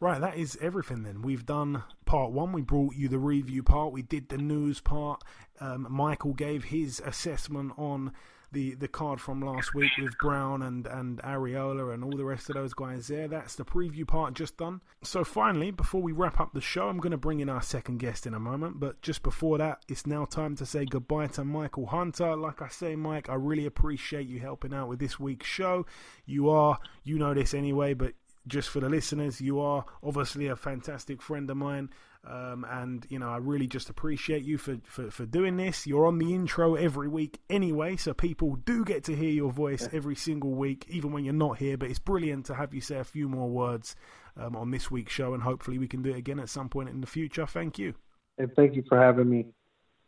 Right, that is everything then. We've done part one. We brought you the review part. We did the news part. Um, Michael gave his assessment on the, the card from last week with Brown and, and Arreola and all the rest of those guys there. That's the preview part just done. So finally, before we wrap up the show, I'm going to bring in our second guest in a moment. But just before that, it's now time to say goodbye to Michael Hunter. Like I say, Mike, I really appreciate you helping out with this week's show. You are, you know this anyway, but just for the listeners, you are obviously a fantastic friend of mine. Um, and you know, I really just appreciate you for, for, for doing this. You're on the intro every week anyway, so people do get to hear your voice every single week, even when you're not here. But it's brilliant to have you say a few more words um, on this week's show, and hopefully we can do it again at some point in the future. Thank you. And thank you for having me.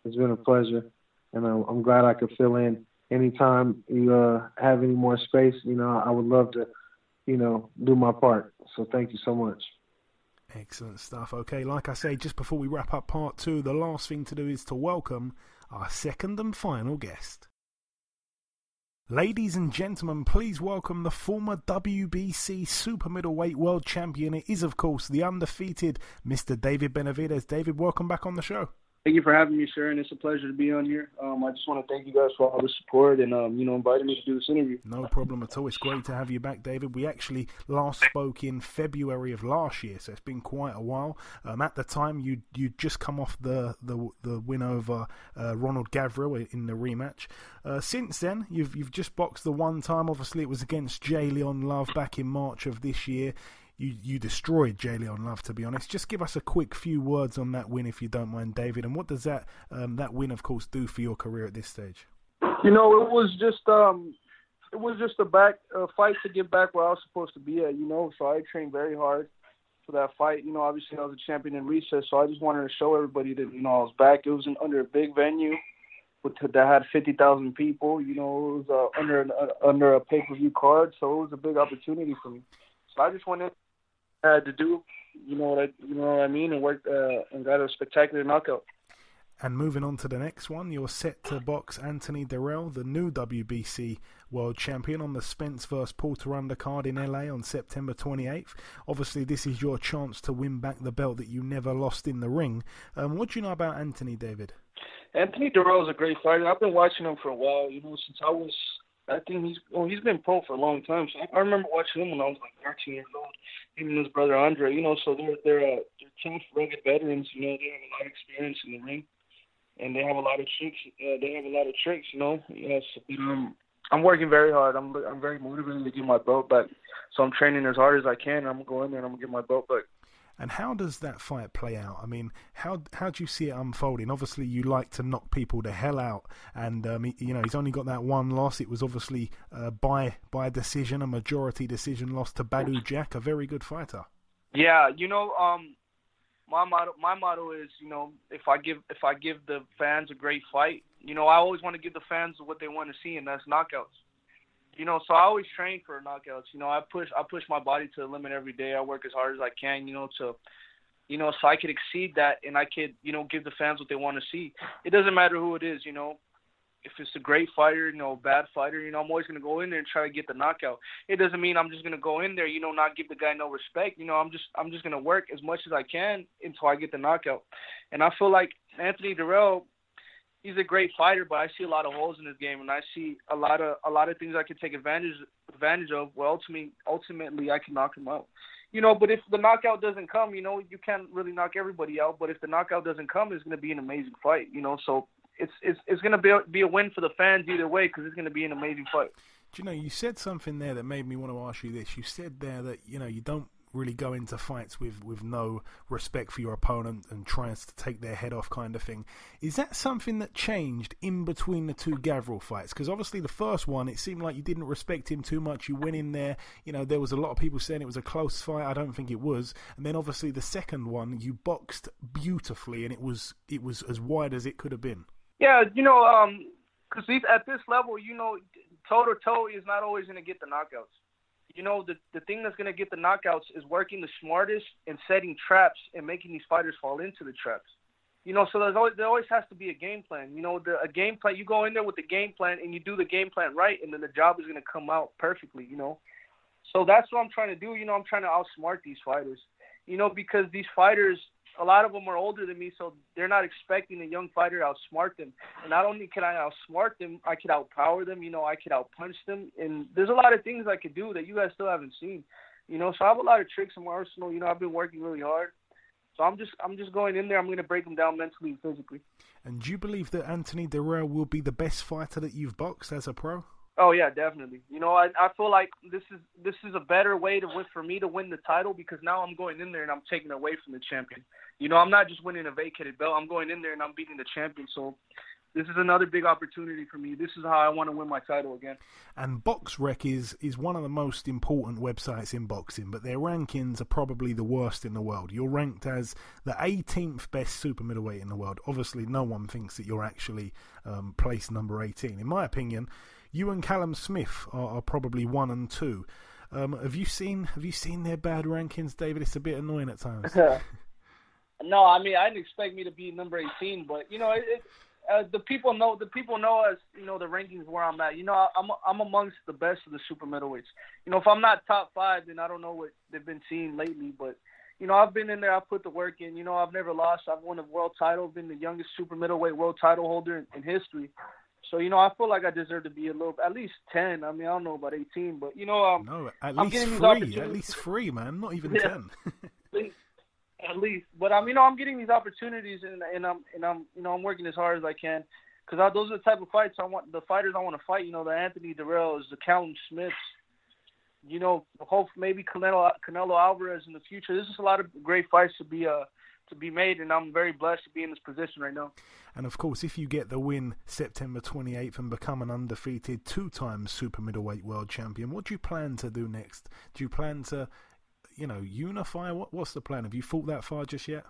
It's been a pleasure, and I'm glad I could fill in anytime you uh, have any more space. You know, I would love to, you know, do my part. So thank you so much. Excellent stuff. Okay, like I say, just before we wrap up part two, the last thing to do is to welcome our second and final guest. Ladies and gentlemen, please welcome the former WBC super middleweight world champion. It is, of course, the undefeated Mr. David Benavidez. David, welcome back on the show. Thank you for having me, sir, and it's a pleasure to be on here. Um, I just want to thank you guys for all the support and um, you know inviting me to do this interview. No problem at all. It's great to have you back, David. We actually last spoke in February of last year, so it's been quite a while. Um, at the time, you you just come off the the, the win over uh, Ronald Gavril in the rematch. Uh, since then, you've you've just boxed the one time. Obviously, it was against J'Leon Love back in March of this year you you destroyed J'Leon Love. To be honest, just give us a quick few words on that win, if you don't mind, David. And what does that um, that win, of course, do for your career at this stage? You know, it was just um, it was just a back a fight to get back where I was supposed to be at. You know, so I trained very hard for that fight. You know, obviously I was a champion in recess, so I just wanted to show everybody that you know I was back. It was under a big venue. With, that had fifty thousand people, you know, it was uh, under an, uh, under a pay per view card, so it was a big opportunity for me. So I just went in had to do. You know what I you know what I mean, and worked uh, and got a spectacular knockout. And moving on to the next one, you're set to box Anthony Dirrell, the new WBC world champion, on the Spence vs. Porter undercard in LA on September 28th. Obviously, this is your chance to win back the belt that you never lost in the ring. Um, what do you know about Anthony, David? Anthony Dirrell is a great fighter. I've been watching him for a while. You know, since I was I think he's well, he's been pro for a long time. So I, I remember watching him when I was like 13 years old. Him and his brother Andre, you know, so they're they're uh, they're tough, rugged veterans. You know, they have a lot of experience in the ring, and they have a lot of tricks. Uh, they have a lot of tricks. You know, yes. Um, I'm working very hard. I'm I'm very motivated to get my belt back. So I'm training as hard as I can. I'm gonna go in there and I'm gonna get my belt back. And how does that fight play out? I mean, how how do you see it unfolding? Obviously, you like to knock people the hell out, and um, he, you know he's only got that one loss. It was obviously uh, by by decision, a majority decision loss to Badou Jack, a very good fighter. Yeah, you know, um, my motto my motto is, you know, if I give if I give the fans a great fight, you know, I always want to give the fans what they want to see, and that's knockouts you know, so I always train for knockouts. You know, I push I push my body to the limit every day. I work as hard as I can, you know, to you know, so I could exceed that and I could, you know, give the fans what they want to see. It doesn't matter who it is, you know. If it's a great fighter, you know, bad fighter, you know, I'm always gonna go in there and try to get the knockout. It doesn't mean I'm just gonna go in there, you know, not give the guy no respect. You know, I'm just I'm just gonna work as much as I can until I get the knockout. And I feel like Anthony Dirrell, he's a great fighter, but I see a lot of holes in his game, and I see a lot of a lot of things I can take advantage advantage of. Well, ultimately, ultimately, I can knock him out. You know, but if the knockout doesn't come, you know, you can't really knock everybody out. But if the knockout doesn't come, it's going to be an amazing fight. You know, so it's it's it's going to be a, be a win for the fans either way because it's going to be an amazing fight. Do you know? You said something there that made me want to ask you this. You said there that you know you don't really go into fights with, with no respect for your opponent and tries to take their head off kind of thing. Is that something that changed in between the two Gavril fights? Because obviously the first one, it seemed like you didn't respect him too much. You went in there, you know, there was a lot of people saying it was a close fight. I don't think it was. And then obviously the second one, you boxed beautifully and it was it was as wide as it could have been. Yeah, you know, um, because at this level, you know, toe to toe is not always going to get the knockouts you know, the the thing that's gonna get the knockouts is working the smartest and setting traps and making these fighters fall into the traps. You know, so there's always there always has to be a game plan. You know, the a game plan. You go in there with the game plan and you do the game plan right, and then the job is gonna come out perfectly. You know, so that's what I'm trying to do. You know, I'm trying to outsmart these fighters. You know, because these fighters, a lot of them are older than me, so they're not expecting a young fighter to outsmart them. And not only can I outsmart them, I could outpower them. You know, I could outpunch them, and there's a lot of things I could do that you guys still haven't seen. You know, so I have a lot of tricks in my arsenal. You know, I've been working really hard. So I'm just I'm just going in there. I'm going to break them down mentally and physically. And do you believe that Anthony Dirrell will be the best fighter that you've boxed as a pro? Oh yeah, definitely. You know, I I feel like this is this is a better way to win for me to win the title because now I'm going in there and I'm taking away from the champion. You know, I'm not just winning a vacated belt. I'm going in there and I'm beating the champion. So this is another big opportunity for me. This is how I want to win my title again. And BoxRec is is one of the most important websites in boxing, but their rankings are probably the worst in the world. You're ranked as the 18th best super middleweight in the world. Obviously, no one thinks that you're actually um, placed number 18. In my opinion, you and Callum Smith are, are probably one and two. Um, have you seen Have you seen their bad rankings, David? It's a bit annoying at times. no, I mean I didn't expect me to be number 18, but you know it, it uh, the people know the people know as you know the rankings where I'm at. You know, I'm I'm amongst the best of the super middleweights. You know, if I'm not top five, then I don't know what they've been seeing lately. But you know, I've been in there. I've put the work in. You know, I've never lost. I've won a world title. Been the youngest super middleweight world title holder in, in history. So you know, I feel like I deserve to be a little, at least ten. I mean, I don't know about eighteen, but you know, um, no, at I'm least getting three. At least three, man. Not even Yeah. ten. at least. But I'm, you know, I'm getting these opportunities, and and I'm and I'm, you know, I'm working as hard as I can, because those are the type of fights I want. The fighters I want to fight, you know, the Anthony Dirrells, the Callum Smiths, you know, hope maybe Canelo Canelo Alvarez in the future. This is a lot of great fights to be uh to be made, and I'm very blessed to be in this position right now. And of course, if you get the win September 28th and become an undefeated two-time super middleweight world champion, what do you plan to do next? Do you plan to, you know, unify? What What's the plan? Have you thought that far just yet?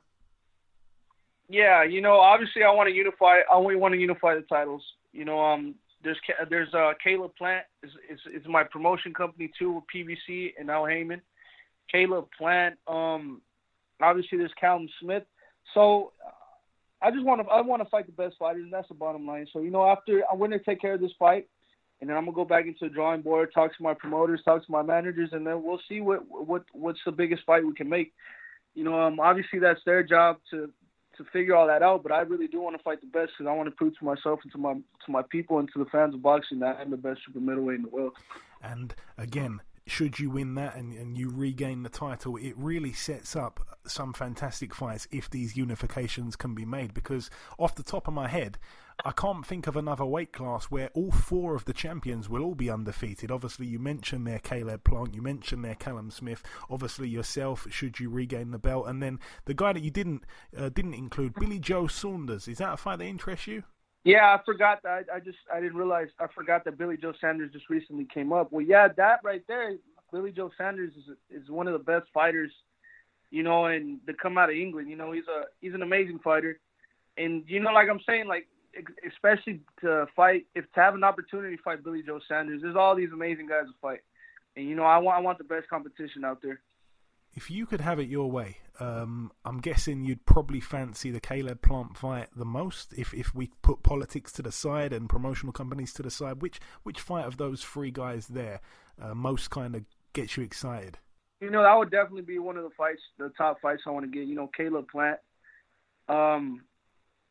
Yeah, you know, obviously I want to unify. I only want to unify the titles. You know, um, there's there's uh Caleb Plant is is, is my promotion company too with PBC and Al Haymon. Caleb Plant. Um, obviously there's Callum Smith. So uh, I just want to I want to fight the best fighters, and that's the bottom line. So you know, after I'm going to take care of this fight, and then I'm gonna go back into the drawing board, talk to my promoters, talk to my managers, and then we'll see what what what's the biggest fight we can make. You know, um, obviously that's their job to to figure all that out, but I really do want to fight the best because I want to prove to myself and to my to my people and to the fans of boxing that I'm the best super middleweight in the world. And again, should you win that and, and you regain the title, it really sets up some fantastic fights if these unifications can be made. Because off the top of my head, I can't think of another weight class where all four of the champions will all be undefeated. Obviously, you mentioned there Caleb Plant, you mentioned there Callum Smith. Obviously, yourself, should you regain the belt, and then the guy that you didn't uh, didn't include, Billy Joe Saunders. Is that a fight that interests you? Yeah, I forgot that. I, I just I didn't realize I forgot that Billy Joe Sanders just recently came up. Well, yeah, that right there, Billy Joe Sanders is is one of the best fighters, you know, and to come out of England. You know, he's a he's an amazing fighter, and you know, like I'm saying, like especially to fight if to have an opportunity to fight Billy Joe Sanders, there's all these amazing guys to fight, and you know, I want I want the best competition out there. If you could have it your way, um, I'm guessing you'd probably fancy the Caleb Plant fight the most. If if we put politics to the side and promotional companies to the side, which which fight of those three guys there uh, most kind of gets you excited? You know, that would definitely be one of the fights, the top fights I want to get. You know, Caleb Plant. Um,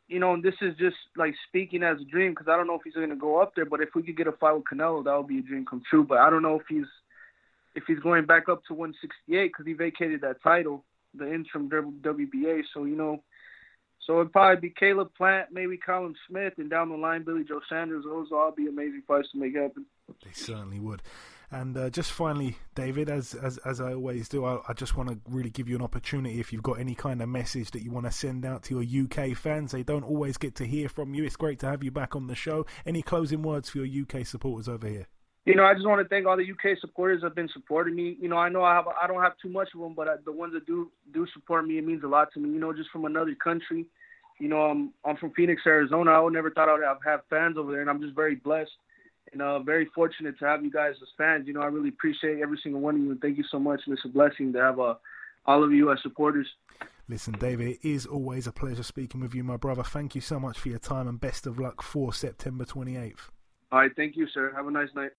you know, this is just like speaking as a dream because I don't know if he's going to go up there. But if we could get a fight with Canelo, that would be a dream come true. But I don't know if he's if he's going back up to 168 because he vacated that title, the interim WBA. So you know, so it'd probably be Caleb Plant, maybe Colin Smith, and down the line Billy Joe Sanders. Those all be amazing fights to make happen. They certainly would. And uh, just finally, David, as as as I always do, I, I just want to really give you an opportunity. If you've got any kind of message that you want to send out to your UK fans, they don't always get to hear from you. It's great to have you back on the show. Any closing words for your UK supporters over here? You know, I just want to thank all the UK supporters that have been supporting me. You know, I know I have I don't have too much of them, but I, the ones that do do support me, it means a lot to me. You know, just from another country. You know, I'm I'm from Phoenix, Arizona. I would never thought I would have, have fans over there, and I'm just very blessed and uh, very fortunate to have you guys as fans. You know, I really appreciate every single one of you, and thank you so much. And it's a blessing to have uh, all of you as supporters. Listen, David, it is always a pleasure speaking with you, my brother. Thank you so much for your time and best of luck for September 28th. All right, thank you, sir. Have a nice night.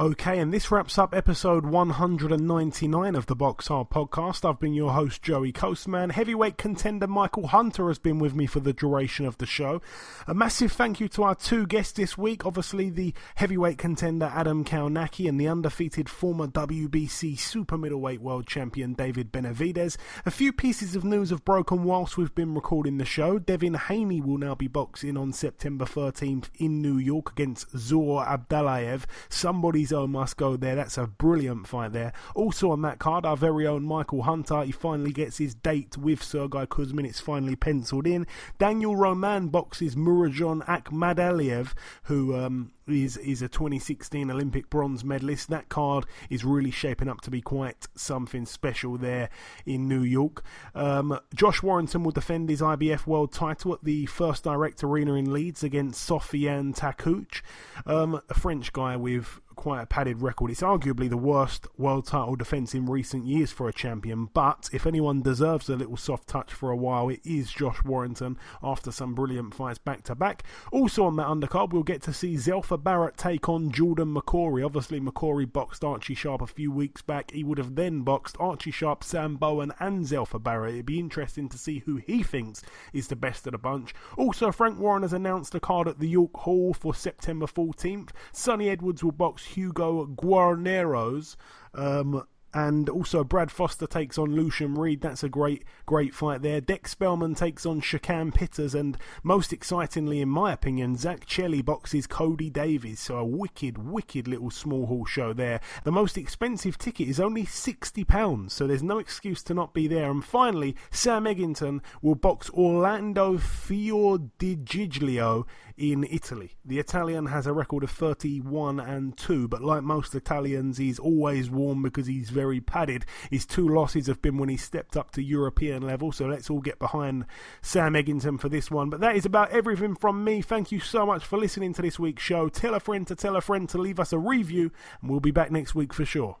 Okay, and this wraps up episode 199 of the Box Hard podcast. I've been your host, Joey Coastman. Heavyweight contender Michael Hunter has been with me for the duration of the show. A massive thank you to our two guests this week. Obviously, the heavyweight contender Adam Kownacki and the undefeated former WBC super middleweight world champion David Benavidez. A few pieces of news have broken whilst we've been recording the show. Devin Haney will now be boxing on September 13th in New York against Zaur Abdullayev. Somebody's must go there. That's a brilliant fight there. Also on that card, our very own Michael Hunter. He finally gets his date with Sergey Kuzmin. It's finally penciled in. Daniel Roman boxes Murodjon Akhmadaliev, who um, is is a 2016 Olympic bronze medalist. That card is really shaping up to be quite something special there in New York. Um, Josh Warrington will defend his IBF world title at the First Direct Arena in Leeds against Sofiane Takoucht, um, a French guy with quite a padded record. It's arguably the worst world title defence in recent years for a champion, but if anyone deserves a little soft touch for a while, it is Josh Warrington after some brilliant fights back to back. Also on that undercard, we'll get to see Zelfa Barrett take on Jordan McCrory. Obviously, McCrory boxed Archie Sharp a few weeks back. He would have then boxed Archie Sharp, Sam Bowen, and Zelfa Barrett. It'd be interesting to see who he thinks is the best of the bunch. Also, Frank Warren has announced a card at the York Hall for September 14th. Sonny Edwards will box Hugo Guarneros. Um, and also Brad Foster takes on Lucien Reid. That's a great, great fight there. Dex Spellman takes on Shakan Pitters, and most excitingly, in my opinion, Zach Chelli boxes Cody Davies. So a wicked, wicked little small hall show there. The most expensive ticket is only sixty pounds, so there's no excuse to not be there. And finally, Sam Eggington will box Orlando Fiordigiglio in Italy. The Italian has a record of 31 and 2, but like most Italians, he's always warm because he's very padded. His two losses have been when he stepped up to European level, so let's all get behind Sam Eggington for this one. But that is about everything from me. Thank you so much for listening to this week's show. Tell a friend to tell a friend to leave us a review, and we'll be back next week for sure.